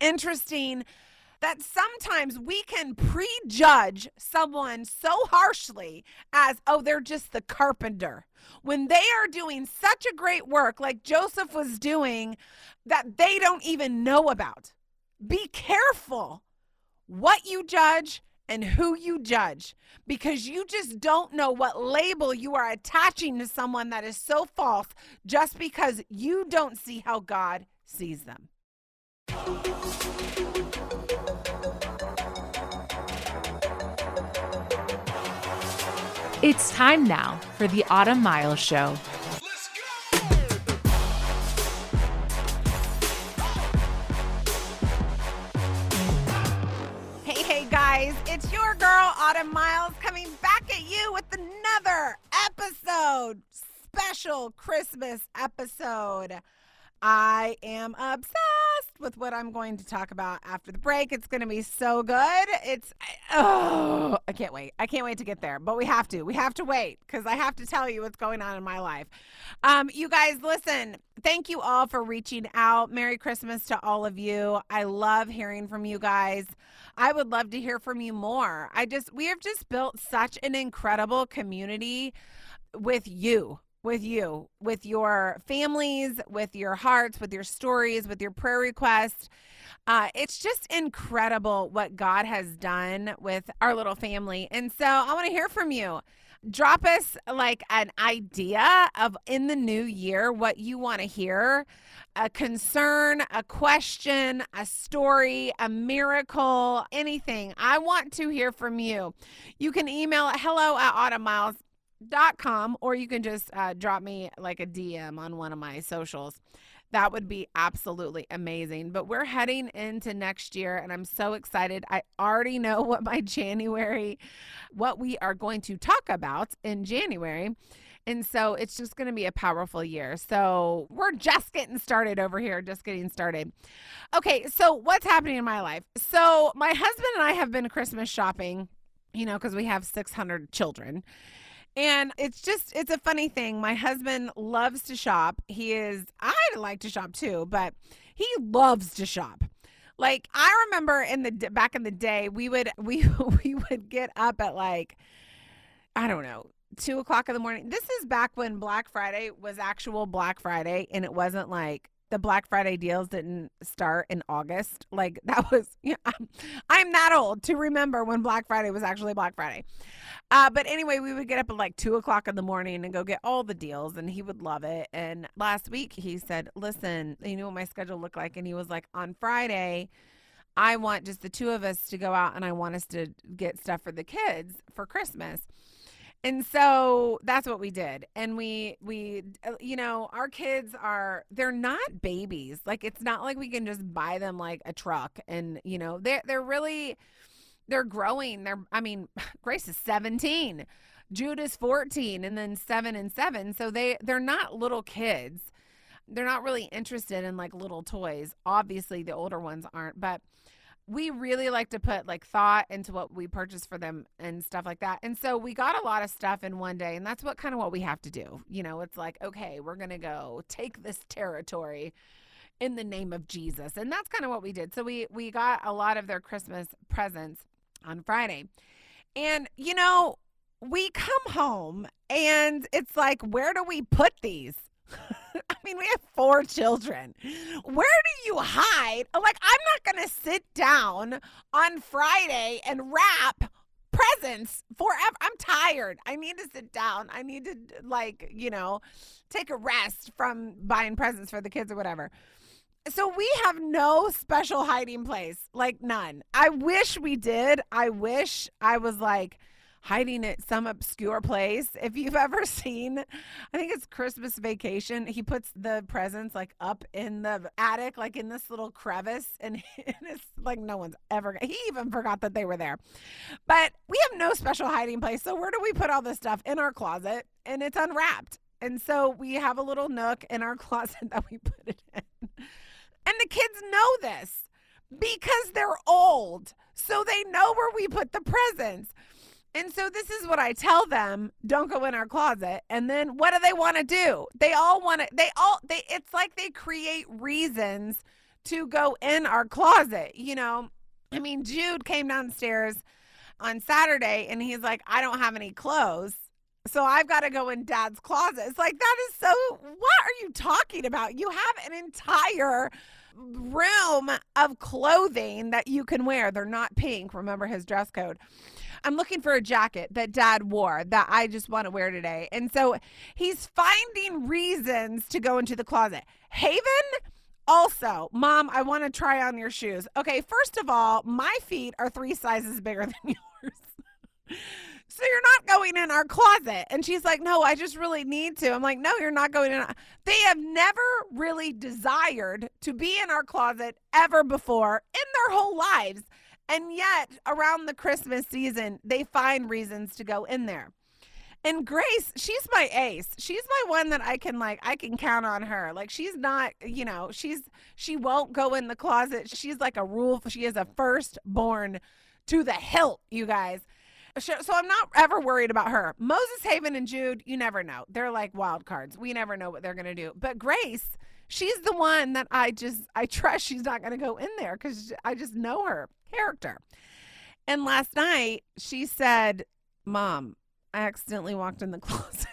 interesting that sometimes we can prejudge someone so harshly as, oh, they're just the carpenter. When they are doing such a great work, like Joseph was doing, that they don't even know about. Be careful what you judge and who you judge because you just don't know what label you are attaching to someone that is so false just because you don't see how God sees them. It's time now for the Autumn Miles Show. Hey, hey, guys, it's your girl, Autumn Miles, coming back at you with another episode, special Christmas episode. I am obsessed with what I'm going to talk about after the break. It's going to be so good. It's, oh, I can't wait. I can't wait to get there, but we have to. We have to wait because I have to tell you what's going on in my life. Um, you guys, listen, thank you all for reaching out. Merry Christmas to all of you. I love hearing from you guys. I would love to hear from you more. I just, we have just built such an incredible community with you with you, with your families, with your hearts, with your stories, with your prayer requests. Uh, it's just incredible what God has done with our little family. And so I want to hear from you. Drop us like an idea of in the new year what you want to hear a concern, a question, a story, a miracle, anything. I want to hear from you. You can email hello at autumnmiles dot com or you can just uh, drop me like a dm on one of my socials that would be absolutely amazing but we're heading into next year and i'm so excited i already know what my january what we are going to talk about in january and so it's just going to be a powerful year. So we're just getting started over here, just getting started. Okay, so what's happening in my life? So my husband and I have been Christmas shopping, you know, because we have 600 children. And it's just, it's a funny thing. My husband loves to shop. He is, I like to shop too, but he loves to shop. Like I remember in the back in the day, we would we we would get up at like I don't know two o'clock in the morning. This is back when Black Friday was actual Black Friday, and it wasn't like the Black Friday deals didn't start in August. Like that was, know, I'm, I'm that old to remember when Black Friday was actually Black Friday. Uh, but anyway, we would get up at like two o'clock in the morning and go get all the deals, and he would love it. And last week he said, "Listen, you know what my schedule looked like," and he was like, "On Friday." I want just the two of us to go out and I want us to get stuff for the kids for Christmas. And so that's what we did. And we we uh, you know, our kids are they're not babies. Like it's not like we can just buy them like a truck and you know, they are they're really they're growing. They're I mean, Grace is 17. Jude is 14 and then 7 and 7. So they they're not little kids. They're not really interested in like little toys. Obviously the older ones aren't, but we really like to put like thought into what we purchase for them and stuff like that. And so we got a lot of stuff in one day, and that's what kind of what we have to do. You know, it's like, okay, we're going to go take this territory in the name of Jesus. And that's kind of what we did. So we we got a lot of their Christmas presents on Friday. And you know, we come home and it's like where do we put these? Mean, we have four children. Where do you hide? Like, I'm not going to sit down on Friday and wrap presents forever. I'm tired. I need to sit down. I need to, like, you know, take a rest from buying presents for the kids or whatever. So we have no special hiding place, like none. I wish we did. I wish I was like, hiding at some obscure place. If you've ever seen, I think it's Christmas Vacation, he puts the presents like up in the attic, like in this little crevice, and it's like no one's ever. He even forgot that they were there. But we have no special hiding place. So where do we put all this stuff in our closet? And it's unwrapped. And so we have a little nook in our closet that we put it in. And the kids know this because they're old. So they know where we put the presents. And so this is what I tell them, don't go in our closet. And then what do they want to do? They all want to they all they it's like they create reasons to go in our closet. You know, I mean, Jude came downstairs on Saturday and he's like, I don't have any clothes. So I've got to go in dad's closet. It's like, that is so, what are you talking about? You have an entire room of clothing that you can wear. They're not pink. Remember his dress code. I'm looking for a jacket that dad wore that I just want to wear today. And so he's finding reasons to go into the closet. Haven, also, mom, I want to try on your shoes. Okay, first of all, my feet are three sizes bigger than yours. so you're not going in our closet. And she's like, no, I just really need to. I'm like, no, you're not going in. They have never really desired to be in our closet ever before in their whole lives. And yet, around the Christmas season, they find reasons to go in there. And Grace, she's my ace. She's my one that I can like I can count on her. Like she's not, you know, she's she won't go in the closet. She's like a rule. She is a firstborn to the hilt, you guys. So I'm not ever worried about her. Moses Haven and Jude, you never know. They're like wild cards. We never know what they're going to do. But Grace, she's the one that I just I trust she's not going to go in there cuz I just know her character. And last night she said, "Mom, I accidentally walked in the closet."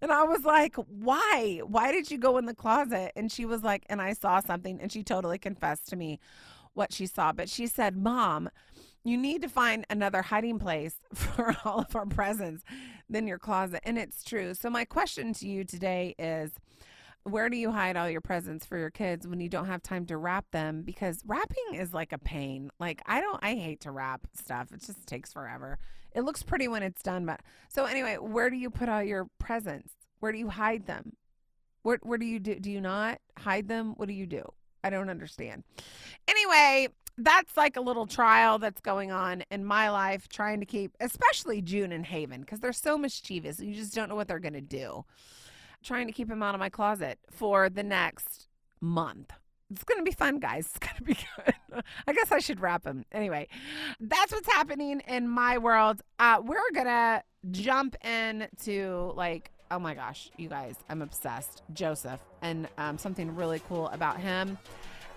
and I was like, "Why? Why did you go in the closet?" And she was like, "And I saw something." And she totally confessed to me what she saw, but she said, "Mom, you need to find another hiding place for all of our presents than your closet. And it's true. So, my question to you today is where do you hide all your presents for your kids when you don't have time to wrap them? Because wrapping is like a pain. Like, I don't, I hate to wrap stuff, it just takes forever. It looks pretty when it's done. But so, anyway, where do you put all your presents? Where do you hide them? Where, where do you do? Do you not hide them? What do you do? I don't understand. Anyway, that's like a little trial that's going on in my life, trying to keep, especially Jude and Haven, because they're so mischievous. You just don't know what they're to do. Trying to keep him out of my closet for the next month. It's going to be fun, guys. It's going to be good. I guess I should wrap him. Anyway, that's what's happening in my world. Uh, we're going to jump into like, oh my gosh, you guys, I'm obsessed. Joseph, and um, something really cool about him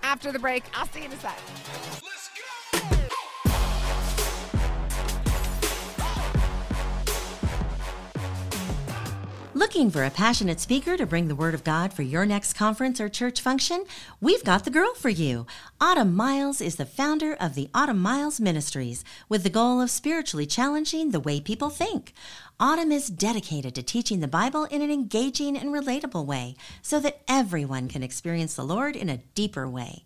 after the break. I'll see you in a sec. Looking for a passionate speaker to bring the Word of God for your next conference or church function? We've got the girl for you. Autumn Miles is the founder of the Autumn Miles Ministries with the goal of spiritually challenging the way people think. Autumn is dedicated to teaching the Bible in an engaging and relatable way so that everyone can experience the Lord in a deeper way.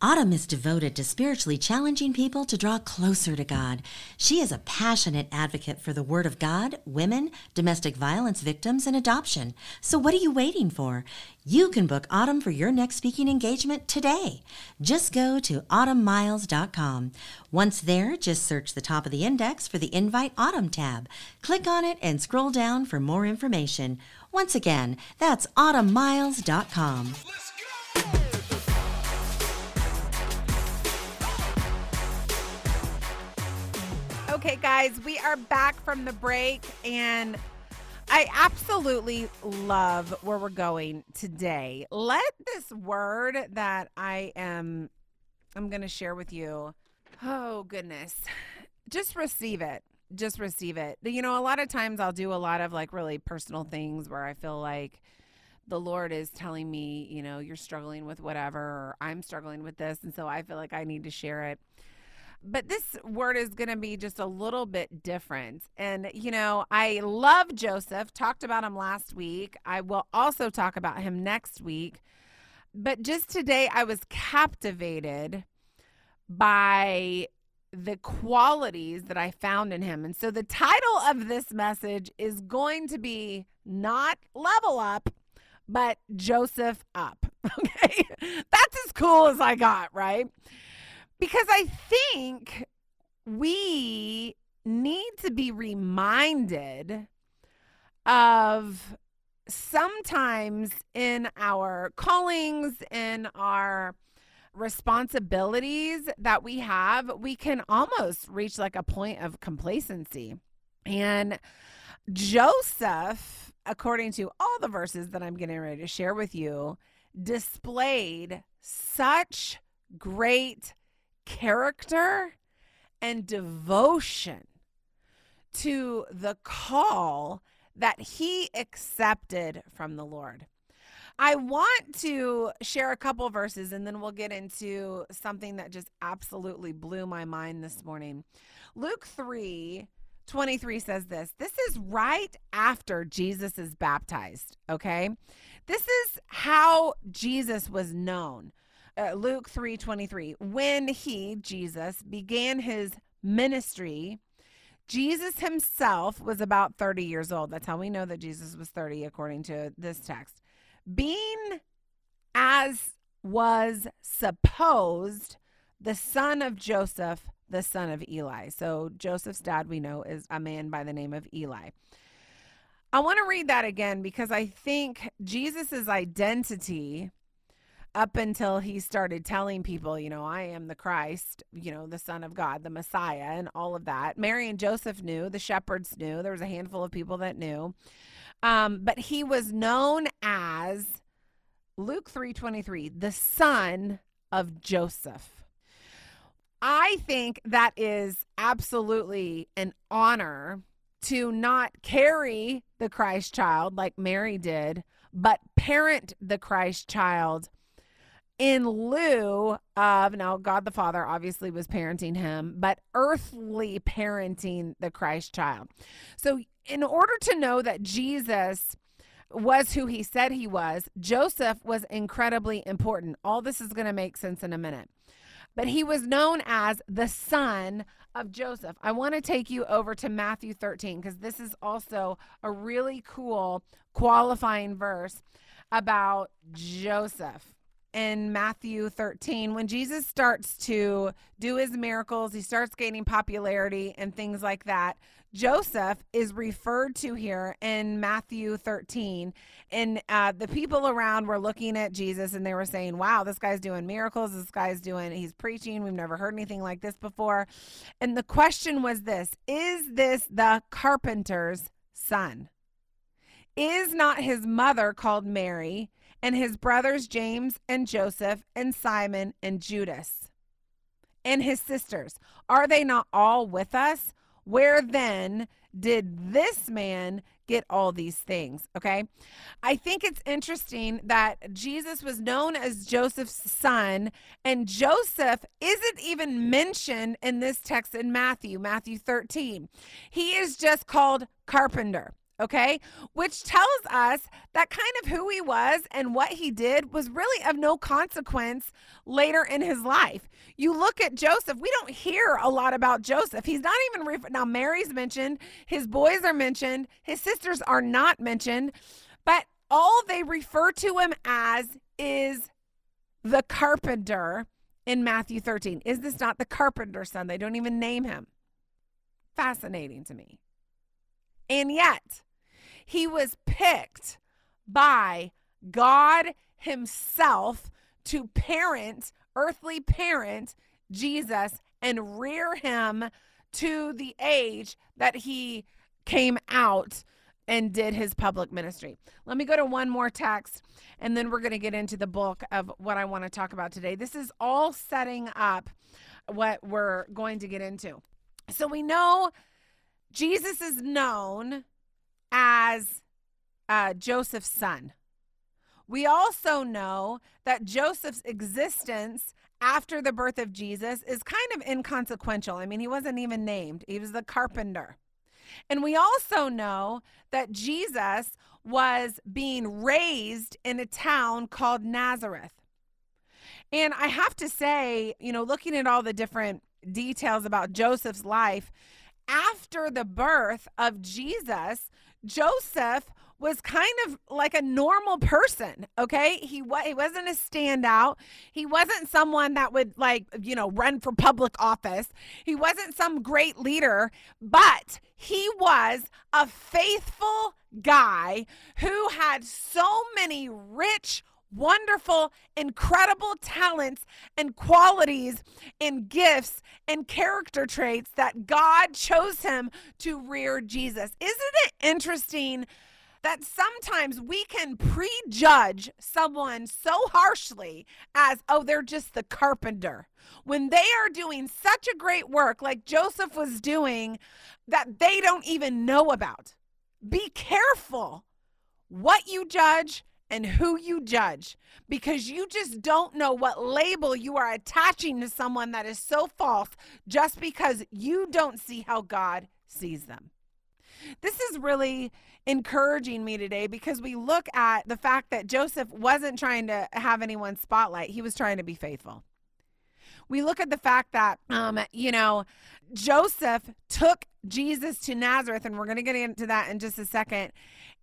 Autumn is devoted to spiritually challenging people to draw closer to God. She is a passionate advocate for the Word of God, women, domestic violence victims, and adoption. So, what are you waiting for? You can book Autumn for your next speaking engagement today. Just go to autumnmiles.com. Once there, just search the top of the index for the Invite Autumn tab. Click on it and scroll down for more information. Once again, that's autumnmiles.com. Okay, guys, we are back from the break, and I absolutely love where we're going today. Let this word that I am I'm going to share with you. Oh goodness. Just receive it. Just receive it. You know, a lot of times I'll do a lot of like really personal things where I feel like the Lord is telling me, you know, you're struggling with whatever, or I'm struggling with this. And so I feel like I need to share it. But this word is going to be just a little bit different. And, you know, I love Joseph, talked about him last week. I will also talk about him next week. But just today, I was captivated by the qualities that I found in him. And so the title of this message is going to be not level up, but Joseph up. Okay. That's as cool as I got, right? Because I think we need to be reminded of sometimes in our callings, in our responsibilities that we have, we can almost reach like a point of complacency. And Joseph, according to all the verses that I'm getting ready to share with you, displayed such great character and devotion to the call that he accepted from the Lord. I want to share a couple verses and then we'll get into something that just absolutely blew my mind this morning. Luke 3 23 says this. This is right after Jesus is baptized, okay? This is how Jesus was known. Uh, Luke 3:23 when he Jesus began his ministry Jesus himself was about 30 years old. That's how we know that Jesus was 30 according to this text. Being as was supposed the son of Joseph, the son of Eli. So Joseph's dad we know is a man by the name of Eli. I want to read that again because I think Jesus's identity up until he started telling people, you know, I am the Christ, you know, the Son of God, the Messiah, and all of that. Mary and Joseph knew, the shepherds knew, there was a handful of people that knew. Um, but he was known as Luke 3:23, the son of Joseph. I think that is absolutely an honor to not carry the Christ child like Mary did, but parent the Christ child in lieu of now God the Father obviously was parenting him, but earthly parenting the Christ child. So, in order to know that Jesus was who he said he was, Joseph was incredibly important. All this is going to make sense in a minute. But he was known as the son of Joseph. I want to take you over to Matthew 13 because this is also a really cool qualifying verse about Joseph in Matthew 13, when Jesus starts to do his miracles, he starts gaining popularity and things like that. Joseph is referred to here in Matthew 13. And uh, the people around were looking at Jesus and they were saying, Wow, this guy's doing miracles. This guy's doing, he's preaching. We've never heard anything like this before. And the question was this Is this the carpenter's son? Is not his mother called Mary? And his brothers James and Joseph and Simon and Judas and his sisters. Are they not all with us? Where then did this man get all these things? Okay. I think it's interesting that Jesus was known as Joseph's son, and Joseph isn't even mentioned in this text in Matthew, Matthew 13. He is just called carpenter okay? Which tells us that kind of who he was and what he did was really of no consequence later in his life. You look at Joseph, we don't hear a lot about Joseph. He's not even, now Mary's mentioned, his boys are mentioned, his sisters are not mentioned, but all they refer to him as is the carpenter in Matthew 13. Is this not the carpenter's son? They don't even name him. Fascinating to me. And yet, he was picked by God Himself to parent, earthly parent, Jesus and rear him to the age that he came out and did his public ministry. Let me go to one more text and then we're going to get into the book of what I want to talk about today. This is all setting up what we're going to get into. So we know Jesus is known as uh, Joseph's son. We also know that Joseph's existence after the birth of Jesus is kind of inconsequential. I mean, he wasn't even named, he was the carpenter. And we also know that Jesus was being raised in a town called Nazareth. And I have to say, you know, looking at all the different details about Joseph's life, after the birth of Jesus, Joseph was kind of like a normal person, okay? He wa- he wasn't a standout. He wasn't someone that would like, you know, run for public office. He wasn't some great leader, but he was a faithful guy who had so many rich wonderful, incredible talents and qualities and gifts and character traits that God chose him to rear Jesus. Isn't it interesting? that sometimes we can prejudge someone so harshly as, oh, they're just the carpenter. When they are doing such a great work, like Joseph was doing, that they don't even know about. Be careful what you judge and who you judge because you just don't know what label you are attaching to someone that is so false just because you don't see how God sees them. This is really encouraging me today because we look at the fact that Joseph wasn't trying to have anyone spotlight, he was trying to be faithful. We look at the fact that, um, you know, Joseph took Jesus to Nazareth, and we're going to get into that in just a second,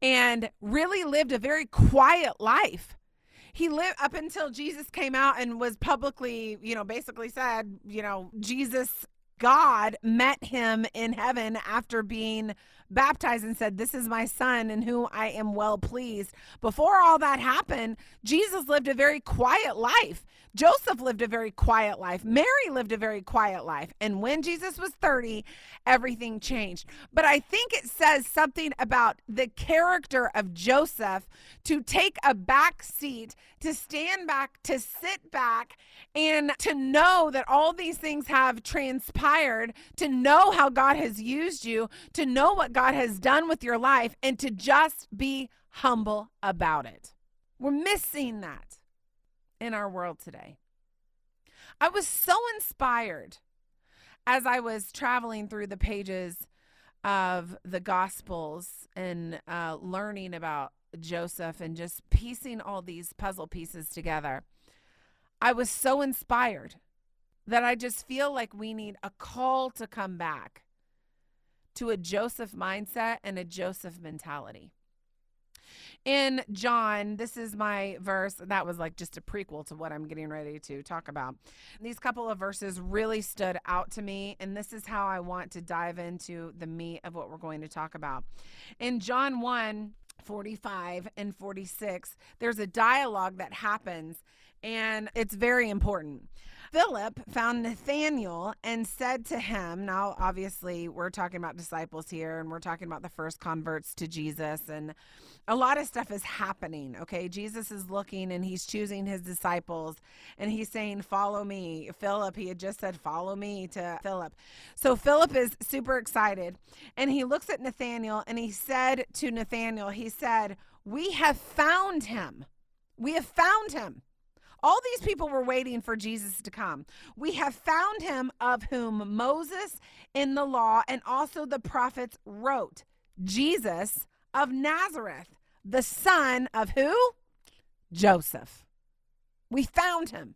and really lived a very quiet life. He lived up until Jesus came out and was publicly, you know, basically said, you know, Jesus, God met him in heaven after being baptized and said, This is my son in whom I am well pleased. Before all that happened, Jesus lived a very quiet life. Joseph lived a very quiet life. Mary lived a very quiet life. And when Jesus was 30, everything changed. But I think it says something about the character of Joseph to take a back seat, to stand back, to sit back, and to know that all these things have transpired, to know how God has used you, to know what God has done with your life, and to just be humble about it. We're missing that in our world today. I was so inspired as I was traveling through the pages of the Gospels and uh, learning about Joseph and just piecing all these puzzle pieces together. I was so inspired that I just feel like we need a call to come back to a Joseph mindset and a Joseph mentality in John, this is my verse. That was like just a prequel to what I'm getting ready to talk about. These couple of verses really stood out to me, and this is how I want to dive into the meat of what we're going to talk about. In John 1, 45 and 46, there's a dialogue that happens, and it's very important. Philip found Nathanael and said to him, now obviously we're talking about disciples here and we're talking about the first converts to Jesus and a lot of stuff is happening. Okay. Jesus is looking and he's choosing his disciples and he's saying, Follow me. Philip, he had just said, Follow me to Philip. So Philip is super excited and he looks at Nathanael and he said to Nathanael, He said, We have found him. We have found him. All these people were waiting for Jesus to come. We have found him of whom Moses in the law and also the prophets wrote. Jesus of Nazareth, the son of who? Joseph. We found him.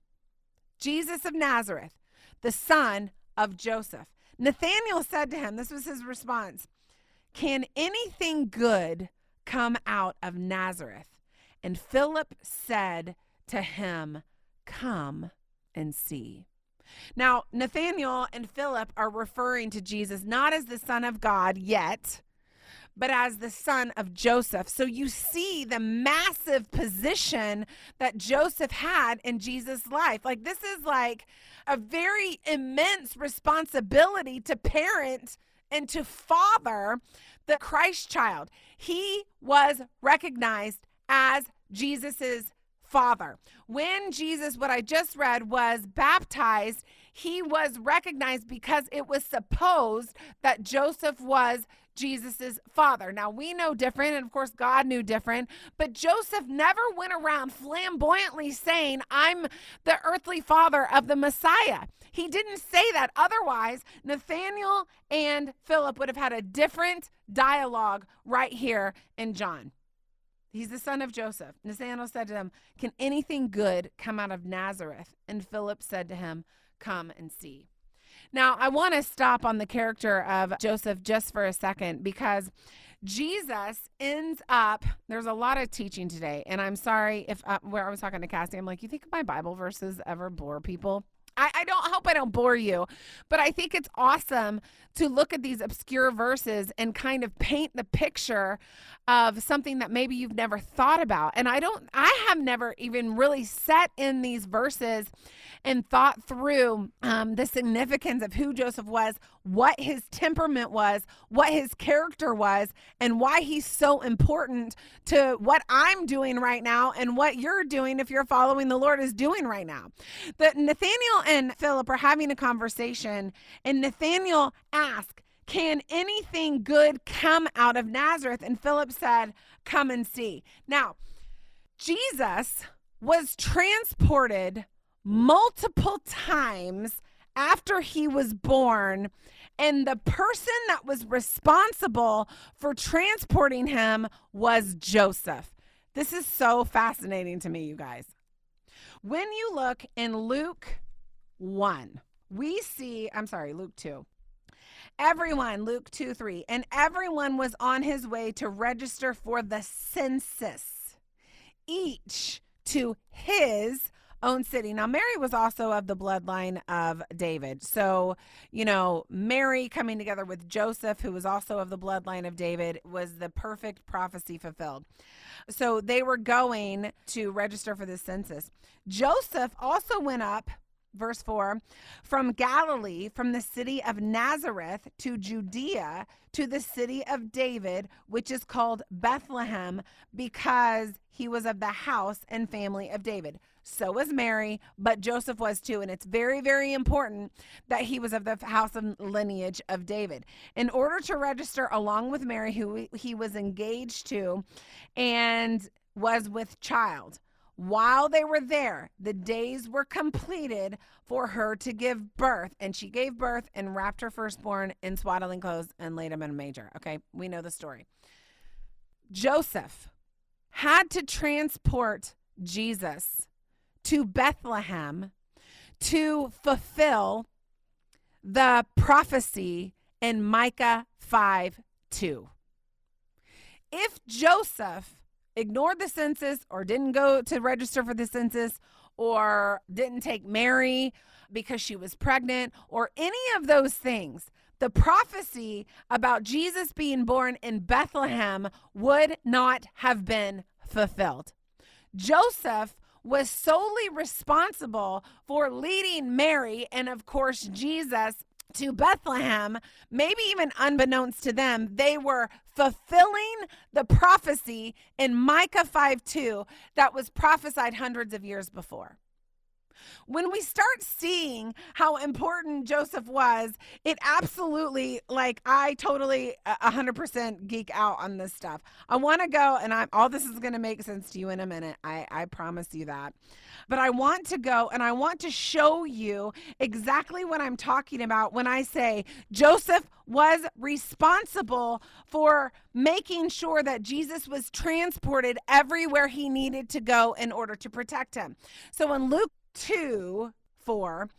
Jesus of Nazareth, the son of Joseph. Nathanael said to him, this was his response Can anything good come out of Nazareth? And Philip said to him, Come and see. Now, Nathanael and Philip are referring to Jesus not as the Son of God yet, but as the son of Joseph. So you see the massive position that Joseph had in Jesus' life. Like, this is like a very immense responsibility to parent and to father the Christ child. He was recognized as Jesus's father. When Jesus, what I just read, was baptized, he was recognized because it was supposed that Joseph was Jesus's father. Now we know different, and of course God knew different, but Joseph never went around flamboyantly saying, I'm the earthly father of the Messiah. He didn't say that. Otherwise, Nathanael and Philip would have had a different dialogue right here in John. He's the son of Joseph. Nathanael said to him, Can anything good come out of Nazareth? And Philip said to him, Come and see. Now, I want to stop on the character of Joseph just for a second because Jesus ends up, there's a lot of teaching today. And I'm sorry if uh, where I was talking to Cassie, I'm like, you think my Bible verses ever bore people? I, I don't hope I don't bore you, but I think it's awesome to look at these obscure verses and kind of paint the picture of something that maybe you've never thought about. And I don't, I have never even really set in these verses and thought through um, the significance of who Joseph was, what his temperament was, what his character was, and why he's so important to what I'm doing right now and what you're doing if you're following the Lord is doing right now. That Nathaniel and Philip are having a conversation, and Nathaniel asks, can anything good come out of Nazareth? And Philip said, Come and see. Now, Jesus was transported multiple times after he was born. And the person that was responsible for transporting him was Joseph. This is so fascinating to me, you guys. When you look in Luke 1, we see, I'm sorry, Luke 2. Everyone, Luke 2 3, and everyone was on his way to register for the census, each to his own city. Now, Mary was also of the bloodline of David. So, you know, Mary coming together with Joseph, who was also of the bloodline of David, was the perfect prophecy fulfilled. So they were going to register for the census. Joseph also went up verse 4 from Galilee, from the city of Nazareth to Judea, to the city of David, which is called Bethlehem, because he was of the house and family of David. So was Mary, but Joseph was too. And it's very, very important that he was of the house and lineage of David. In order to register along with Mary, who he was engaged to and was with child. While they were there, the days were completed for her to give birth, and she gave birth and wrapped her firstborn in swaddling clothes and laid him in a manger. Okay, we know the story. Joseph had to transport Jesus to Bethlehem to fulfill the prophecy in Micah 5 2. If Joseph ignored the census or didn't go to register for the census or didn't take Mary because she was pregnant or any of those things, the prophecy about Jesus being born in Bethlehem would not have been fulfilled. Joseph was solely responsible for leading Mary and, of course, Jesus to Bethlehem, maybe even unbeknownst to them, they were fulfilling the prophecy in Micah 5 2 that was prophesied hundreds of years before when we start seeing how important Joseph was, it absolutely like I totally uh, 100% geek out on this stuff. I want to go and I'm all this is going to make sense to you in a minute. I I promise you that. But I want to go and I want to show you exactly what I'm talking about when I say Joseph was responsible for making sure that Jesus was transported everywhere he needed to go in order to protect him. So in Luke 2 4,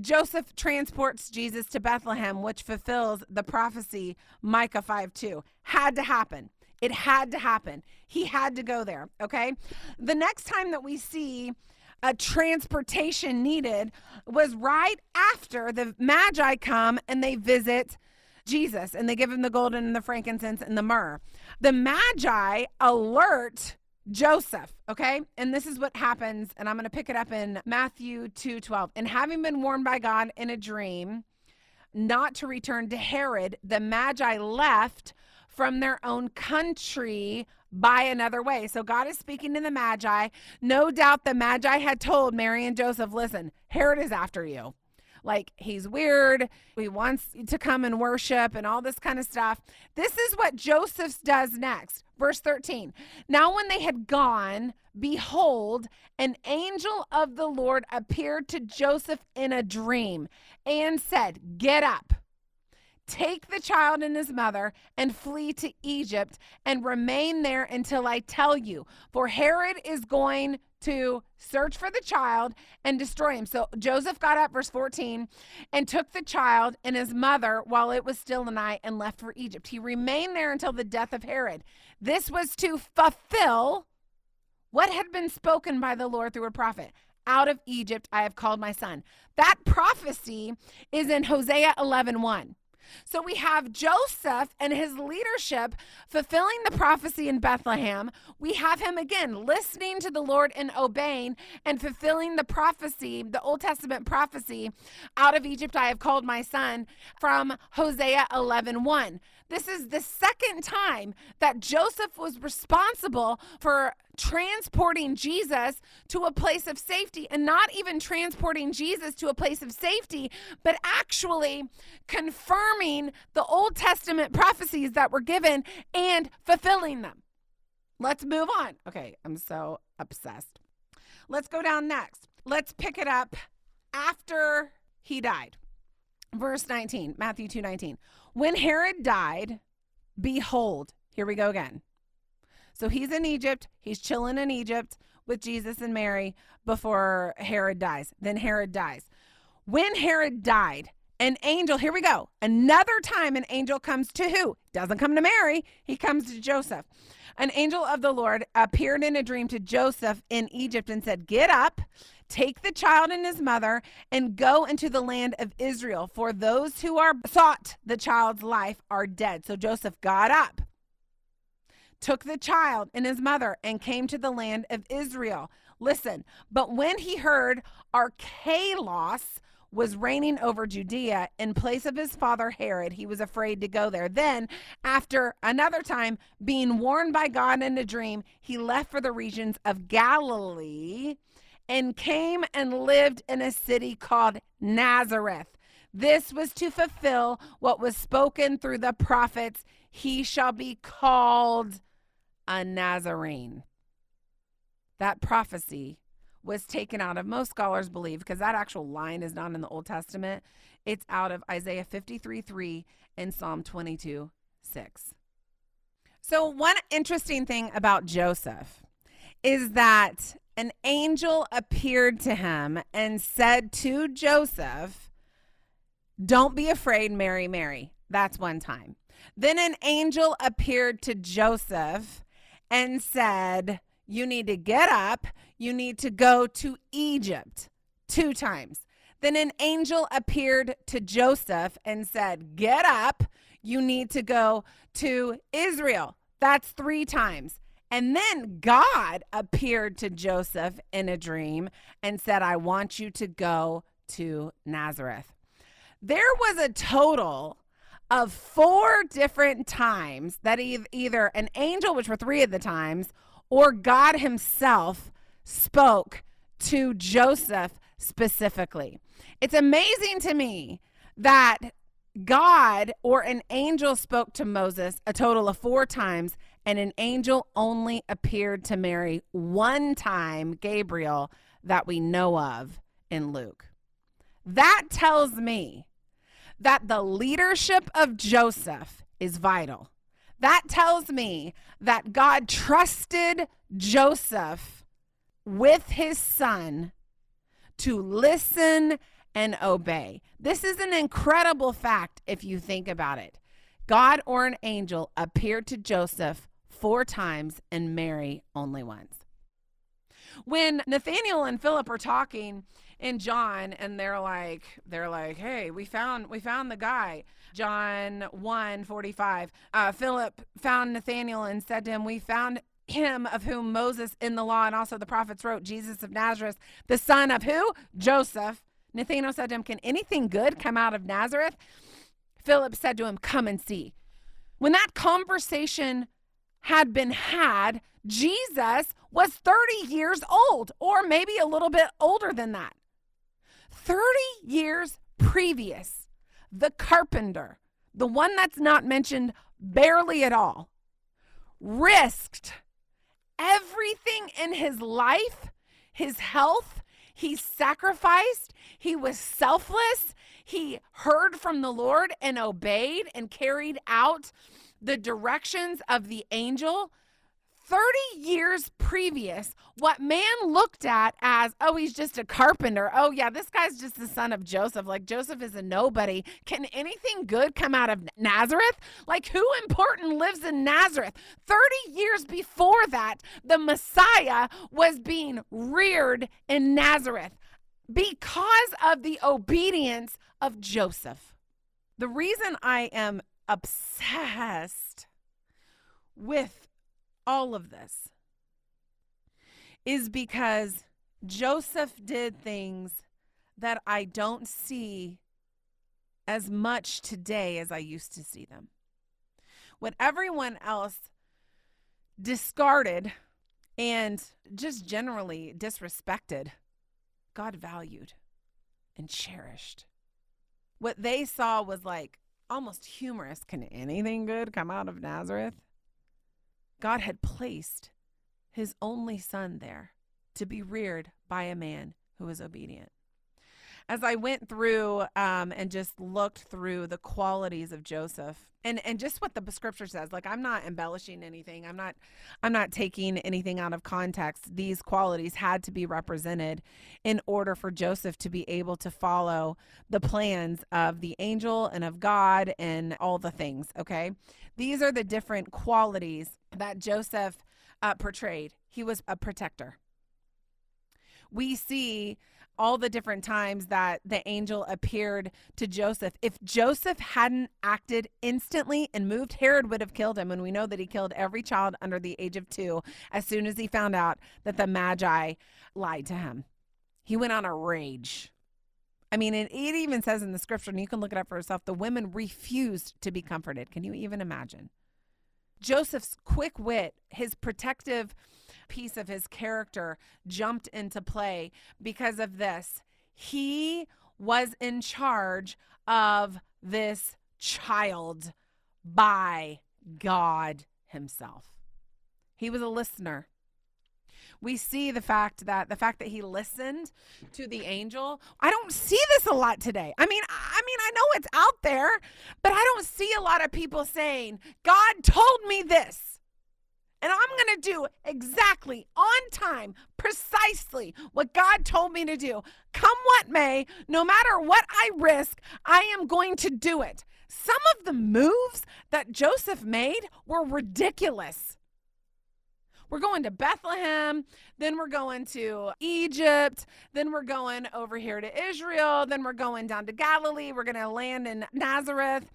Joseph transports Jesus to Bethlehem, which fulfills the prophecy Micah 5 2. Had to happen. It had to happen. He had to go there. Okay. The next time that we see a transportation needed was right after the Magi come and they visit Jesus and they give him the golden and the frankincense and the myrrh. The Magi alert Joseph, okay? And this is what happens, and I'm going to pick it up in Matthew 2 12. And having been warned by God in a dream not to return to Herod, the Magi left from their own country by another way. So God is speaking to the Magi. No doubt the Magi had told Mary and Joseph, listen, Herod is after you like he's weird. He wants to come and worship and all this kind of stuff. This is what Joseph does next. Verse 13. Now, when they had gone, behold, an angel of the Lord appeared to Joseph in a dream and said, Get up. Take the child and his mother and flee to Egypt and remain there until I tell you. For Herod is going to search for the child and destroy him. So Joseph got up, verse 14, and took the child and his mother while it was still the night and left for Egypt. He remained there until the death of Herod. This was to fulfill what had been spoken by the Lord through a prophet. out of Egypt I have called my son. That prophecy is in Hosea 11 1. So we have Joseph and his leadership fulfilling the prophecy in Bethlehem. We have him again listening to the Lord and obeying and fulfilling the prophecy, the Old Testament prophecy, out of Egypt I have called my son from Hosea 11 1. This is the second time that Joseph was responsible for transporting Jesus to a place of safety and not even transporting Jesus to a place of safety, but actually confirming the Old Testament prophecies that were given and fulfilling them. Let's move on. Okay, I'm so obsessed. Let's go down next. Let's pick it up after he died. Verse 19, Matthew 2 19. When Herod died, behold, here we go again. So he's in Egypt. He's chilling in Egypt with Jesus and Mary before Herod dies. Then Herod dies. When Herod died, an angel, here we go. Another time an angel comes to who? Doesn't come to Mary, he comes to Joseph. An angel of the Lord appeared in a dream to Joseph in Egypt and said, Get up, take the child and his mother, and go into the land of Israel, for those who are sought the child's life are dead. So Joseph got up, took the child and his mother, and came to the land of Israel. Listen, but when he heard Archelaus was reigning over Judea in place of his father Herod, he was afraid to go there. Then, after another time being warned by God in a dream, he left for the regions of Galilee and came and lived in a city called Nazareth. This was to fulfill what was spoken through the prophets he shall be called a Nazarene. That prophecy was taken out of most scholars believe because that actual line is not in the Old Testament. It's out of Isaiah 53 3 and Psalm 22 6. So, one interesting thing about Joseph is that an angel appeared to him and said to Joseph, Don't be afraid, Mary, Mary. That's one time. Then an angel appeared to Joseph and said, You need to get up. You need to go to Egypt two times. Then an angel appeared to Joseph and said, Get up. You need to go to Israel. That's three times. And then God appeared to Joseph in a dream and said, I want you to go to Nazareth. There was a total of four different times that either an angel, which were three of the times, or God Himself spoke to Joseph specifically. It's amazing to me that God or an angel spoke to Moses a total of four times, and an angel only appeared to Mary one time, Gabriel, that we know of in Luke. That tells me that the leadership of Joseph is vital. That tells me that God trusted Joseph with his son to listen and obey. This is an incredible fact if you think about it. God or an angel appeared to Joseph four times and Mary only once. When Nathaniel and Philip are talking in John and they're like they're like, "Hey, we found we found the guy." John 1 45. Uh, Philip found Nathaniel and said to him, We found him of whom Moses in the law and also the prophets wrote, Jesus of Nazareth, the son of who? Joseph. Nathanael said to him, Can anything good come out of Nazareth? Philip said to him, Come and see. When that conversation had been had, Jesus was 30 years old, or maybe a little bit older than that. 30 years previous, the carpenter, the one that's not mentioned barely at all, risked everything in his life, his health. He sacrificed. He was selfless. He heard from the Lord and obeyed and carried out the directions of the angel 30 years previous, what man looked at as, oh, he's just a carpenter. Oh, yeah, this guy's just the son of Joseph. Like, Joseph is a nobody. Can anything good come out of Nazareth? Like, who important lives in Nazareth? 30 years before that, the Messiah was being reared in Nazareth because of the obedience of Joseph. The reason I am obsessed with all of this is because Joseph did things that I don't see as much today as I used to see them. What everyone else discarded and just generally disrespected, God valued and cherished. What they saw was like almost humorous. Can anything good come out of Nazareth? God had placed his only son there to be reared by a man who was obedient. As I went through um, and just looked through the qualities of Joseph and, and just what the scripture says, like I'm not embellishing anything. I'm not I'm not taking anything out of context. These qualities had to be represented in order for Joseph to be able to follow the plans of the angel and of God and all the things. Okay, these are the different qualities that Joseph uh, portrayed. He was a protector. We see all the different times that the angel appeared to Joseph. If Joseph hadn't acted instantly and moved, Herod would have killed him. And we know that he killed every child under the age of two as soon as he found out that the Magi lied to him. He went on a rage. I mean, it, it even says in the scripture, and you can look it up for yourself, the women refused to be comforted. Can you even imagine? Joseph's quick wit, his protective piece of his character jumped into play because of this. He was in charge of this child by God Himself. He was a listener we see the fact that the fact that he listened to the angel. I don't see this a lot today. I mean, I mean, I know it's out there, but I don't see a lot of people saying, "God told me this." And I'm going to do exactly on time, precisely what God told me to do. Come what may, no matter what I risk, I am going to do it. Some of the moves that Joseph made were ridiculous. We're going to Bethlehem, then we're going to Egypt, then we're going over here to Israel, then we're going down to Galilee. We're going to land in Nazareth.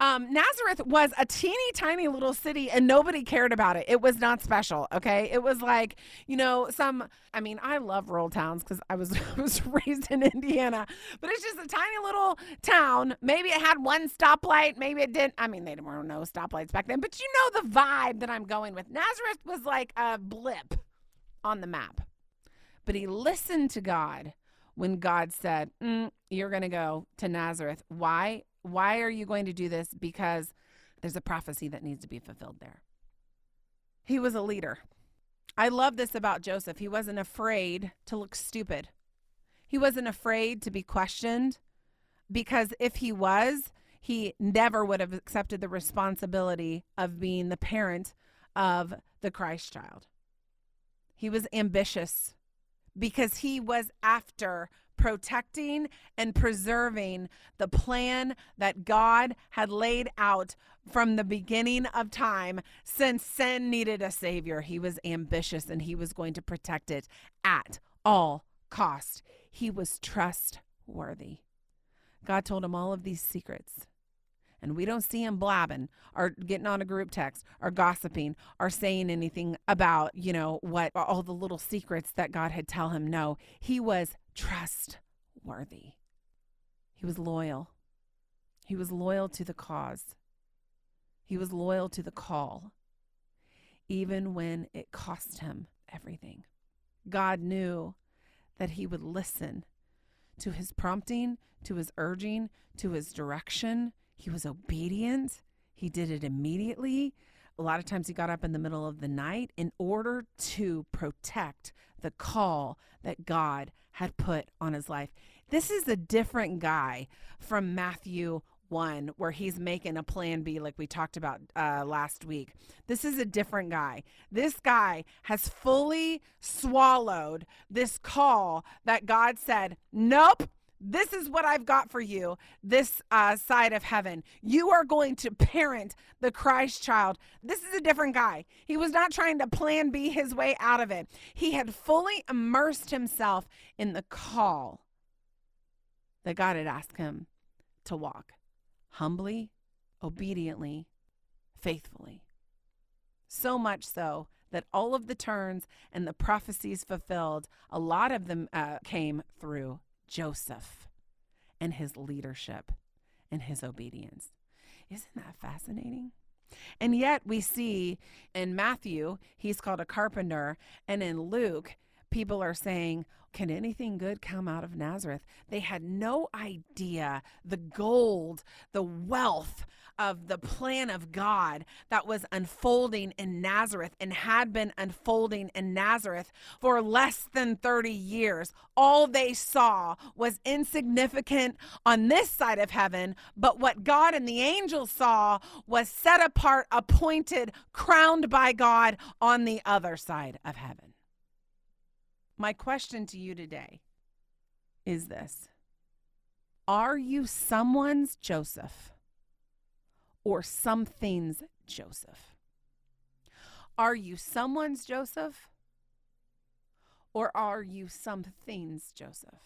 Um, Nazareth was a teeny tiny little city and nobody cared about it. It was not special, okay? It was like, you know, some, I mean, I love rural towns because I was, was raised in Indiana, but it's just a tiny little town. Maybe it had one stoplight, maybe it didn't. I mean, they didn't know stoplights back then, but you know the vibe that I'm going with. Nazareth was like blip on the map. But he listened to God when God said, mm, You're going to go to Nazareth. Why? Why are you going to do this? Because there's a prophecy that needs to be fulfilled there. He was a leader. I love this about Joseph. He wasn't afraid to look stupid. He wasn't afraid to be questioned because if he was, he never would have accepted the responsibility of being the parent of the Christ child. He was ambitious because he was after protecting and preserving the plan that God had laid out from the beginning of time since sin needed a savior. He was ambitious and he was going to protect it at all cost. He was trustworthy. God told him all of these secrets and we don't see him blabbing or getting on a group text or gossiping or saying anything about, you know, what all the little secrets that God had tell him. No, he was trustworthy. He was loyal. He was loyal to the cause. He was loyal to the call, even when it cost him everything. God knew that he would listen to his prompting, to his urging, to his direction, he was obedient. He did it immediately. A lot of times he got up in the middle of the night in order to protect the call that God had put on his life. This is a different guy from Matthew one where he's making a plan B, like we talked about uh, last week. This is a different guy. This guy has fully swallowed this call that God said, Nope, this is what I've got for you this uh, side of heaven. You are going to parent the Christ child. This is a different guy. He was not trying to plan B his way out of it. He had fully immersed himself in the call that God had asked him to walk humbly, obediently, faithfully. So much so that all of the turns and the prophecies fulfilled, a lot of them uh, came through Joseph and his leadership and his obedience. Isn't that fascinating? And yet we see in Matthew, he's called a carpenter, and in Luke, people are saying, Can anything good come out of Nazareth? They had no idea the gold, the wealth of the plan of God that was unfolding in Nazareth and had been unfolding in Nazareth for less than 30 years. All they saw was insignificant on this side of heaven, but what God and the angels saw was set apart, appointed, crowned by God on the other side of heaven. My question to you today is this Are you someone's Joseph or something's Joseph? Are you someone's Joseph or are you something's Joseph?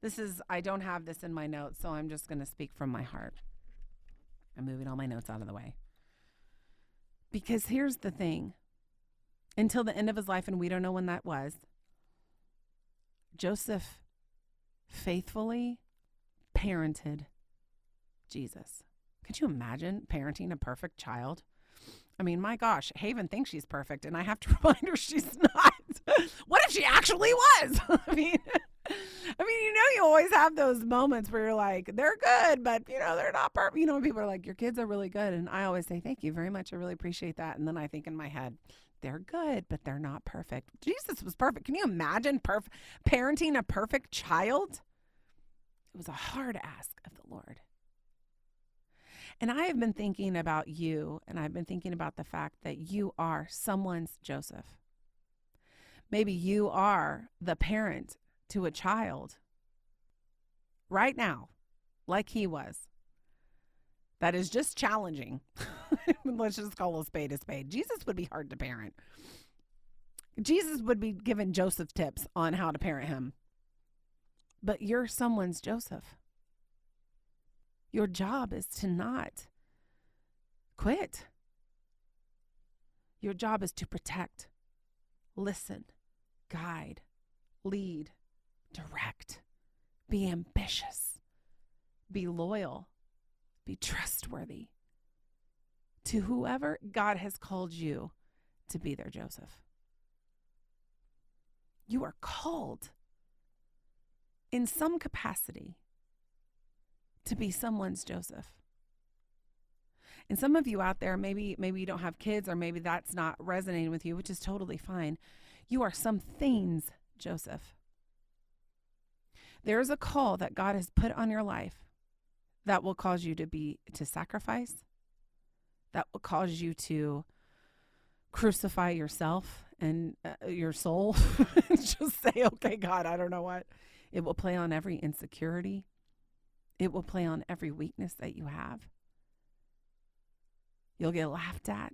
This is, I don't have this in my notes, so I'm just going to speak from my heart. I'm moving all my notes out of the way. Because here's the thing until the end of his life, and we don't know when that was. Joseph faithfully parented Jesus. Could you imagine parenting a perfect child? I mean, my gosh, Haven thinks she's perfect, and I have to remind her she's not. what if she actually was? I mean, I mean, you know, you always have those moments where you're like, they're good, but you know, they're not perfect. You know, people are like, your kids are really good, and I always say, thank you very much. I really appreciate that. And then I think in my head, they're good, but they're not perfect. Jesus was perfect. Can you imagine perf- parenting a perfect child? It was a hard ask of the Lord. And I have been thinking about you, and I've been thinking about the fact that you are someone's Joseph. Maybe you are the parent to a child right now, like he was, that is just challenging. Let's just call a spade a spade. Jesus would be hard to parent. Jesus would be giving Joseph tips on how to parent him. But you're someone's Joseph. Your job is to not quit. Your job is to protect, listen, guide, lead, direct, be ambitious, be loyal, be trustworthy to whoever God has called you to be their Joseph. You are called in some capacity to be someone's Joseph. And some of you out there, maybe maybe you don't have kids or maybe that's not resonating with you, which is totally fine. You are some things Joseph. There's a call that God has put on your life that will cause you to be to sacrifice that will cause you to crucify yourself and uh, your soul just say okay god i don't know what it will play on every insecurity it will play on every weakness that you have. You'll get laughed at.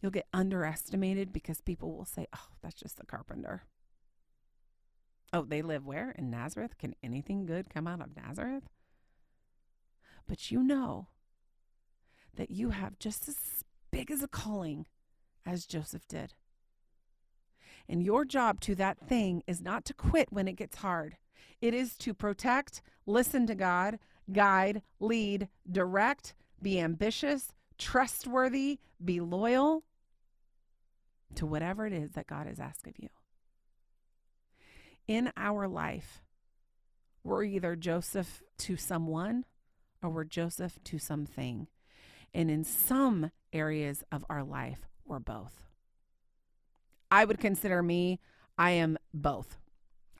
You'll get underestimated because people will say oh that's just the carpenter. Oh they live where? In nazareth? Can anything good come out of nazareth? But you know that you have just as big as a calling as Joseph did. And your job to that thing is not to quit when it gets hard. It is to protect, listen to God, guide, lead, direct, be ambitious, trustworthy, be loyal to whatever it is that God has asked of you. In our life, we're either Joseph to someone or we're Joseph to something. And in some areas of our life, we're both. I would consider me, I am both.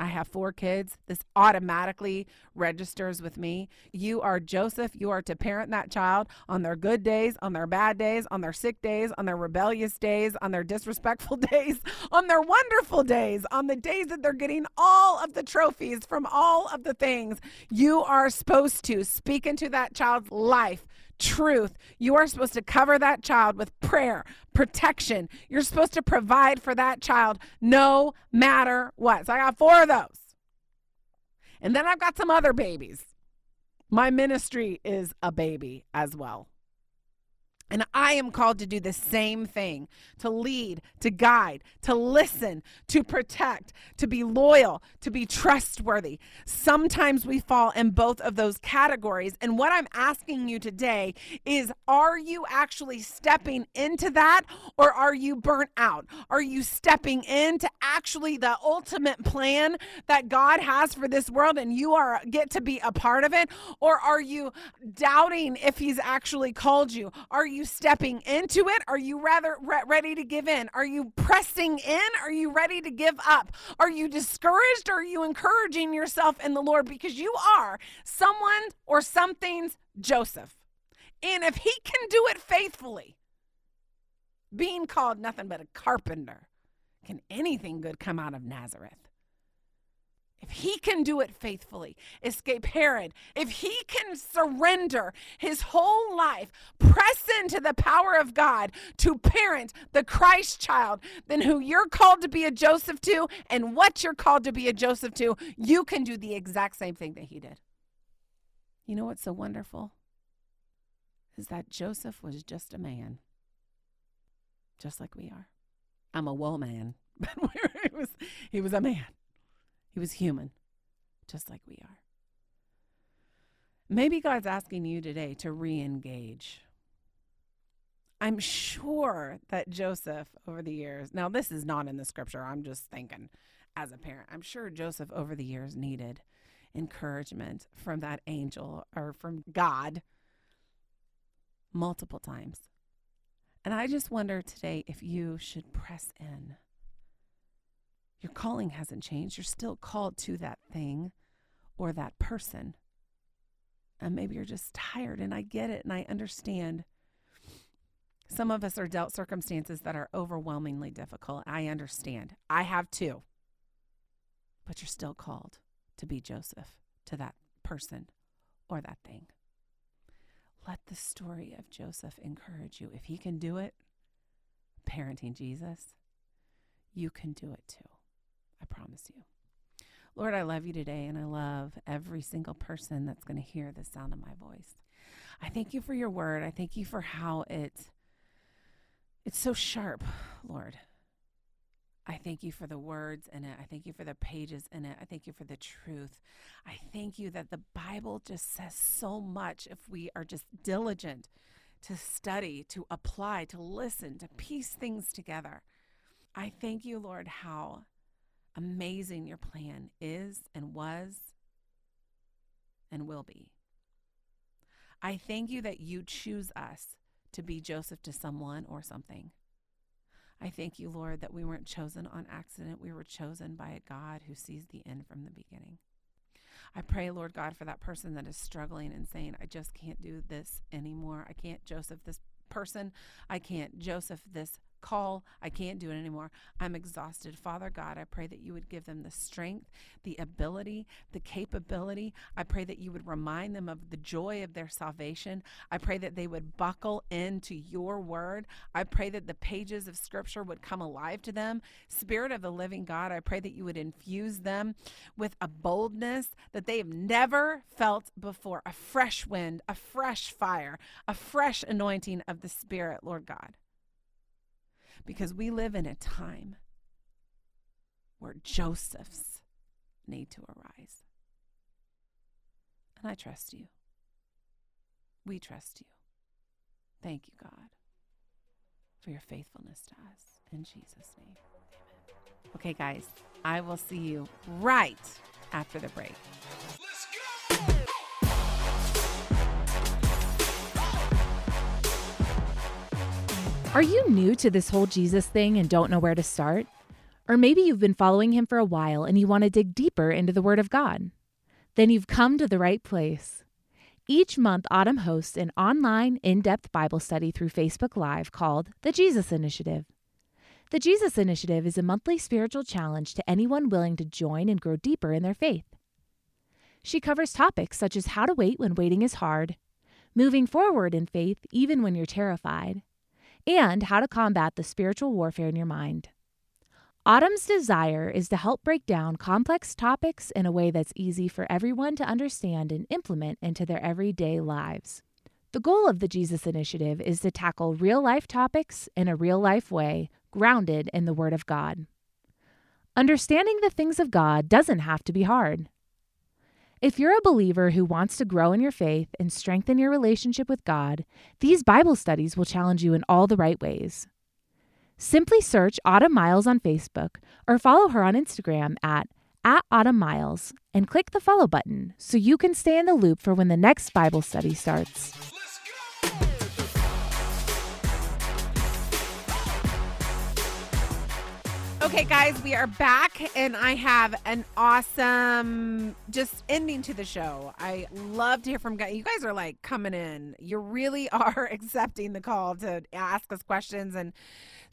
I have four kids. This automatically registers with me. You are Joseph. You are to parent that child on their good days, on their bad days, on their sick days, on their rebellious days, on their disrespectful days, on their wonderful days, on the days that they're getting all of the trophies from all of the things. You are supposed to speak into that child's life truth. You are supposed to cover that child with prayer, protection. You're supposed to provide for that child no matter what. So I got four of those. And then I've got some other babies. My ministry is a baby as well. And I am called to do the same thing to lead, to guide, to listen, to protect, to be loyal, to be trustworthy. Sometimes we fall in both of those categories. And what I'm asking you today is are you actually stepping into that or are you burnt out? Are you stepping into actually the ultimate plan that God has for this world and you are get to be a part of it? Or are you doubting if he's actually called you? Are you stepping into it? Are you rather re- ready to give in? Are you pressing in? Are you ready to give up? Are you discouraged? Or are you encouraging yourself in the Lord? Because you are someone or something's Joseph. And if he can do it faithfully, being called nothing but a carpenter, can anything good come out of Nazareth? If he can do it faithfully, escape Herod, if he can surrender his whole life, press into the power of God to parent the Christ child, then who you're called to be a Joseph to and what you're called to be a Joseph to, you can do the exact same thing that he did. You know what's so wonderful? Is that Joseph was just a man, just like we are. I'm a woman, but he was, he was a man. He was human, just like we are. Maybe God's asking you today to re engage. I'm sure that Joseph, over the years, now this is not in the scripture, I'm just thinking as a parent, I'm sure Joseph, over the years, needed encouragement from that angel or from God multiple times. And I just wonder today if you should press in your calling hasn't changed. You're still called to that thing or that person. And maybe you're just tired, and I get it and I understand. Some of us are dealt circumstances that are overwhelmingly difficult. I understand. I have too. But you're still called to be Joseph to that person or that thing. Let the story of Joseph encourage you. If he can do it, parenting Jesus, you can do it too. I promise you. Lord, I love you today, and I love every single person that's going to hear the sound of my voice. I thank you for your word. I thank you for how it it's so sharp, Lord. I thank you for the words in it. I thank you for the pages in it. I thank you for the truth. I thank you that the Bible just says so much if we are just diligent to study, to apply, to listen, to piece things together. I thank you, Lord, how amazing your plan is and was and will be. I thank you that you choose us to be Joseph to someone or something. I thank you, Lord, that we weren't chosen on accident. We were chosen by a God who sees the end from the beginning. I pray, Lord God, for that person that is struggling and saying, I just can't do this anymore. I can't Joseph this person. I can't Joseph this call. I can't do it anymore. I'm exhausted. Father God, I pray that you would give them the strength, the ability, the capability. I pray that you would remind them of the joy of their salvation. I pray that they would buckle into your word. I pray that the pages of scripture would come alive to them. Spirit of the living God, I pray that you would infuse them with a boldness that they have never felt before a fresh wind, a fresh fire, a fresh anointing of the Spirit, Lord God because we live in a time where Josephs need to arise. And I trust you. We trust you. Thank you, God, for your faithfulness to us. In Jesus' name, amen. Okay, guys, I will see you right after the break. Are you new to this whole Jesus thing and don't know where to start? Or maybe you've been following him for a while and you want to dig deeper into the Word of God. Then you've come to the right place. Each month, Autumn hosts an online, in depth Bible study through Facebook Live called The Jesus Initiative. The Jesus Initiative is a monthly spiritual challenge to anyone willing to join and grow deeper in their faith. She covers topics such as how to wait when waiting is hard, moving forward in faith even when you're terrified, and how to combat the spiritual warfare in your mind. Autumn's desire is to help break down complex topics in a way that's easy for everyone to understand and implement into their everyday lives. The goal of the Jesus Initiative is to tackle real life topics in a real life way, grounded in the Word of God. Understanding the things of God doesn't have to be hard. If you're a believer who wants to grow in your faith and strengthen your relationship with God, these Bible studies will challenge you in all the right ways. Simply search Autumn Miles on Facebook or follow her on Instagram at, at Autumn Miles and click the follow button so you can stay in the loop for when the next Bible study starts. Okay, guys, we are back, and I have an awesome just ending to the show. I love to hear from guys. You guys are like coming in. You really are accepting the call to ask us questions and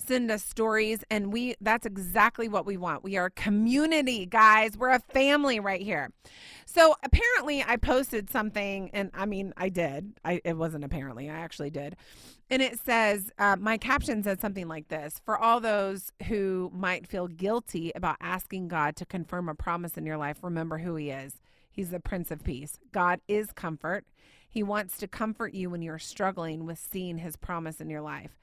send us stories and we that's exactly what we want. We are a community, guys. We're a family right here. So apparently I posted something and I mean I did. I it wasn't apparently. I actually did. And it says, uh, my caption said something like this For all those who might feel guilty about asking God to confirm a promise in your life, remember who He is. He's the Prince of Peace. God is comfort. He wants to comfort you when you're struggling with seeing His promise in your life.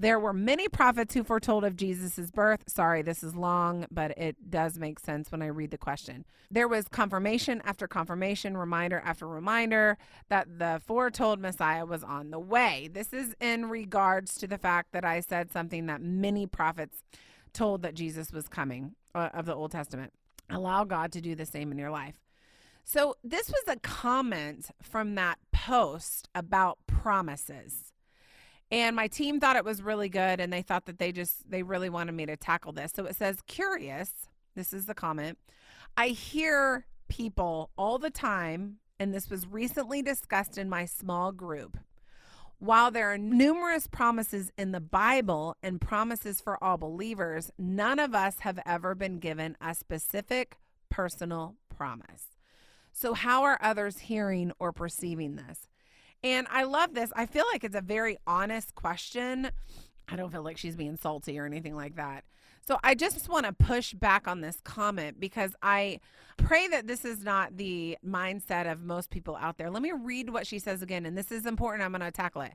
There were many prophets who foretold of Jesus' birth. Sorry, this is long, but it does make sense when I read the question. There was confirmation after confirmation, reminder after reminder that the foretold Messiah was on the way. This is in regards to the fact that I said something that many prophets told that Jesus was coming uh, of the Old Testament. Allow God to do the same in your life. So, this was a comment from that post about promises. And my team thought it was really good and they thought that they just they really wanted me to tackle this. So it says curious. This is the comment. I hear people all the time and this was recently discussed in my small group. While there are numerous promises in the Bible and promises for all believers, none of us have ever been given a specific personal promise. So, how are others hearing or perceiving this? And I love this. I feel like it's a very honest question. I don't feel like she's being salty or anything like that. So I just want to push back on this comment because I pray that this is not the mindset of most people out there. Let me read what she says again, and this is important. I'm going to tackle it.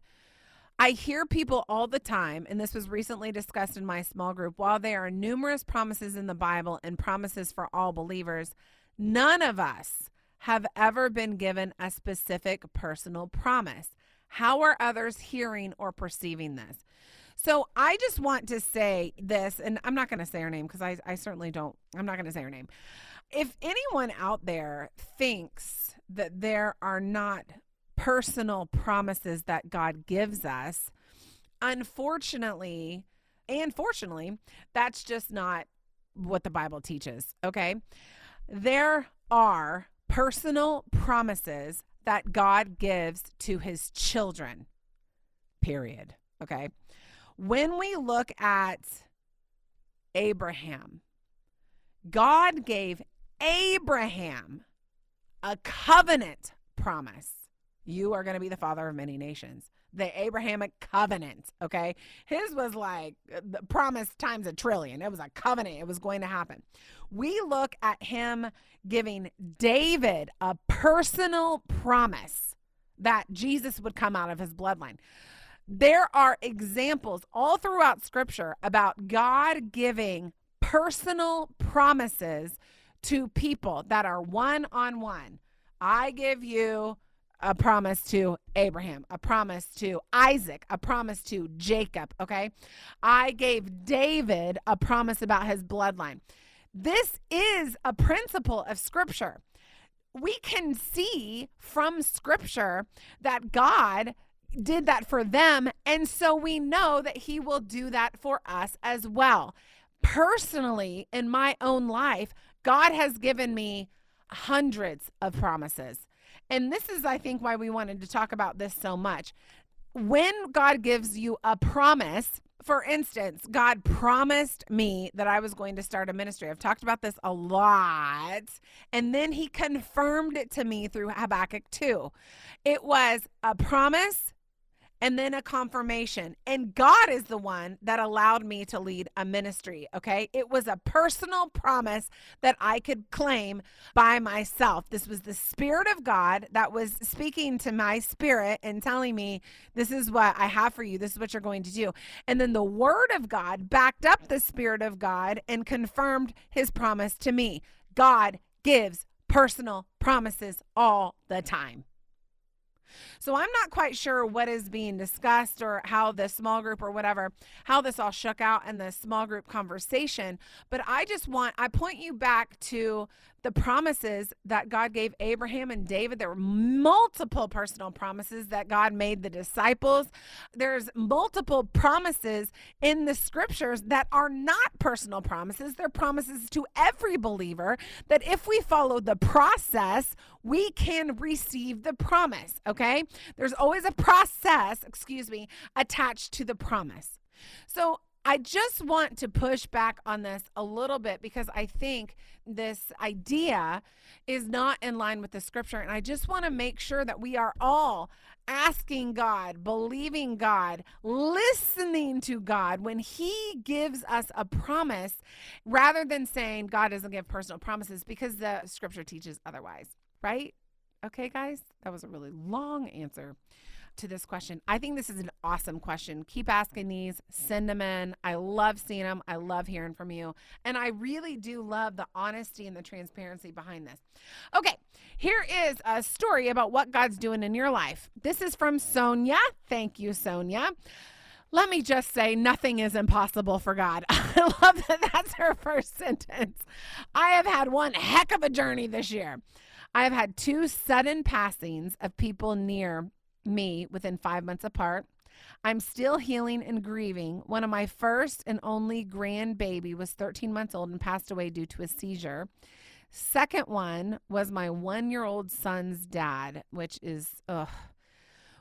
I hear people all the time, and this was recently discussed in my small group. While there are numerous promises in the Bible and promises for all believers, none of us have ever been given a specific personal promise. How are others hearing or perceiving this? So I just want to say this, and I'm not going to say her name because I, I certainly don't, I'm not going to say her name. If anyone out there thinks that there are not personal promises that God gives us, unfortunately, and fortunately, that's just not what the Bible teaches. Okay. There are personal promises that God gives to his children. Period. Okay. When we look at Abraham, God gave Abraham a covenant promise. You are going to be the father of many nations the Abrahamic covenant. Okay. His was like uh, the promise times a trillion. It was a covenant. It was going to happen. We look at him giving David a personal promise that Jesus would come out of his bloodline. There are examples all throughout scripture about God giving personal promises to people that are one on one. I give you a promise to Abraham, a promise to Isaac, a promise to Jacob, okay? I gave David a promise about his bloodline. This is a principle of scripture. We can see from scripture that God did that for them, and so we know that he will do that for us as well. personally, in my own life, God has given me hundreds of promises. And this is, I think, why we wanted to talk about this so much. When God gives you a promise, for instance, God promised me that I was going to start a ministry. I've talked about this a lot. And then he confirmed it to me through Habakkuk 2. It was a promise and then a confirmation. And God is the one that allowed me to lead a ministry. Okay. It was a personal promise that I could claim by myself. This was the Spirit of God that was speaking to my spirit and telling me, this is what I have for you. This is what you're going to do. And then the Word of God backed up the Spirit of God and confirmed his promise to me. God gives personal promises all the time. So I'm not quite sure what is being discussed or how the small group or whatever, how this all shook out in the small group conversation. But I just want, I point you back to the promises that God gave Abraham and David. There were multiple personal promises that God made the disciples. There's multiple promises in the scriptures that are not personal promises. They're promises to every believer that if we follow the process, we can receive the promise. Okay. There's always a process, excuse me, attached to the promise. So I just want to push back on this a little bit because I think this idea is not in line with the scripture. And I just want to make sure that we are all asking God, believing God, listening to God when He gives us a promise rather than saying God doesn't give personal promises because the scripture teaches otherwise, right? Okay, guys, that was a really long answer to this question. I think this is an awesome question. Keep asking these, send them in. I love seeing them. I love hearing from you. And I really do love the honesty and the transparency behind this. Okay, here is a story about what God's doing in your life. This is from Sonia. Thank you, Sonia. Let me just say, nothing is impossible for God. I love that that's her first sentence. I have had one heck of a journey this year. I have had two sudden passings of people near me within five months apart. I'm still healing and grieving. One of my first and only grandbaby was 13 months old and passed away due to a seizure. Second one was my one year old son's dad, which is, ugh.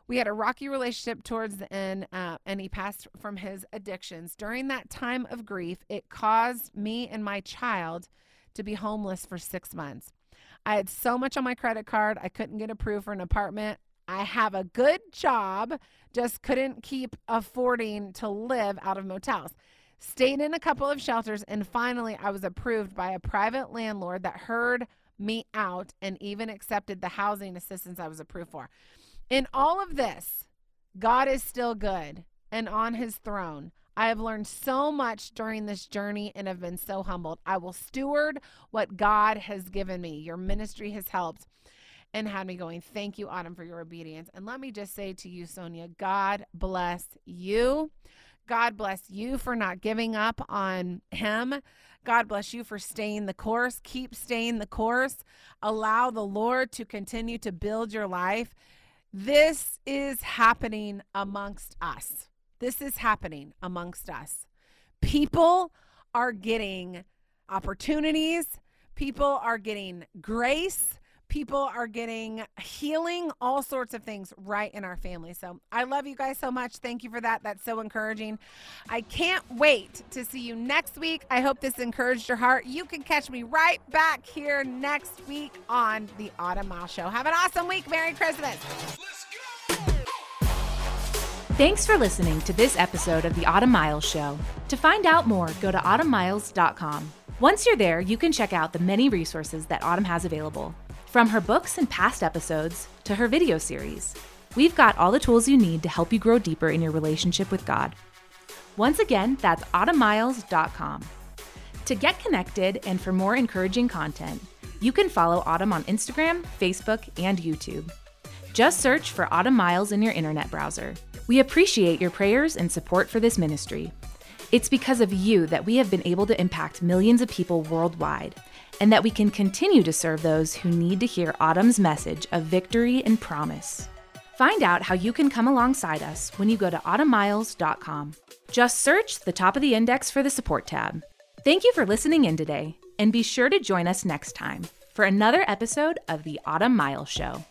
We had a rocky relationship towards the end, uh, and he passed from his addictions. During that time of grief, it caused me and my child to be homeless for six months. I had so much on my credit card, I couldn't get approved for an apartment. I have a good job, just couldn't keep affording to live out of motels. Stayed in a couple of shelters, and finally, I was approved by a private landlord that heard me out and even accepted the housing assistance I was approved for. In all of this, God is still good and on his throne. I have learned so much during this journey and have been so humbled. I will steward what God has given me. Your ministry has helped and had me going, Thank you, Autumn, for your obedience. And let me just say to you, Sonia, God bless you. God bless you for not giving up on him. God bless you for staying the course. Keep staying the course. Allow the Lord to continue to build your life. This is happening amongst us. This is happening amongst us. People are getting opportunities, people are getting grace, people are getting healing, all sorts of things right in our family. So I love you guys so much. Thank you for that. That's so encouraging. I can't wait to see you next week. I hope this encouraged your heart. You can catch me right back here next week on the Autumn Miles Show. Have an awesome week. Merry Christmas. Thanks for listening to this episode of the Autumn Miles Show. To find out more, go to autumnmiles.com. Once you're there, you can check out the many resources that Autumn has available. From her books and past episodes to her video series, we've got all the tools you need to help you grow deeper in your relationship with God. Once again, that's autumnmiles.com. To get connected and for more encouraging content, you can follow Autumn on Instagram, Facebook, and YouTube. Just search for Autumn Miles in your internet browser. We appreciate your prayers and support for this ministry. It's because of you that we have been able to impact millions of people worldwide and that we can continue to serve those who need to hear Autumn's message of victory and promise. Find out how you can come alongside us when you go to autumnmiles.com. Just search the top of the index for the support tab. Thank you for listening in today, and be sure to join us next time for another episode of the Autumn Miles Show.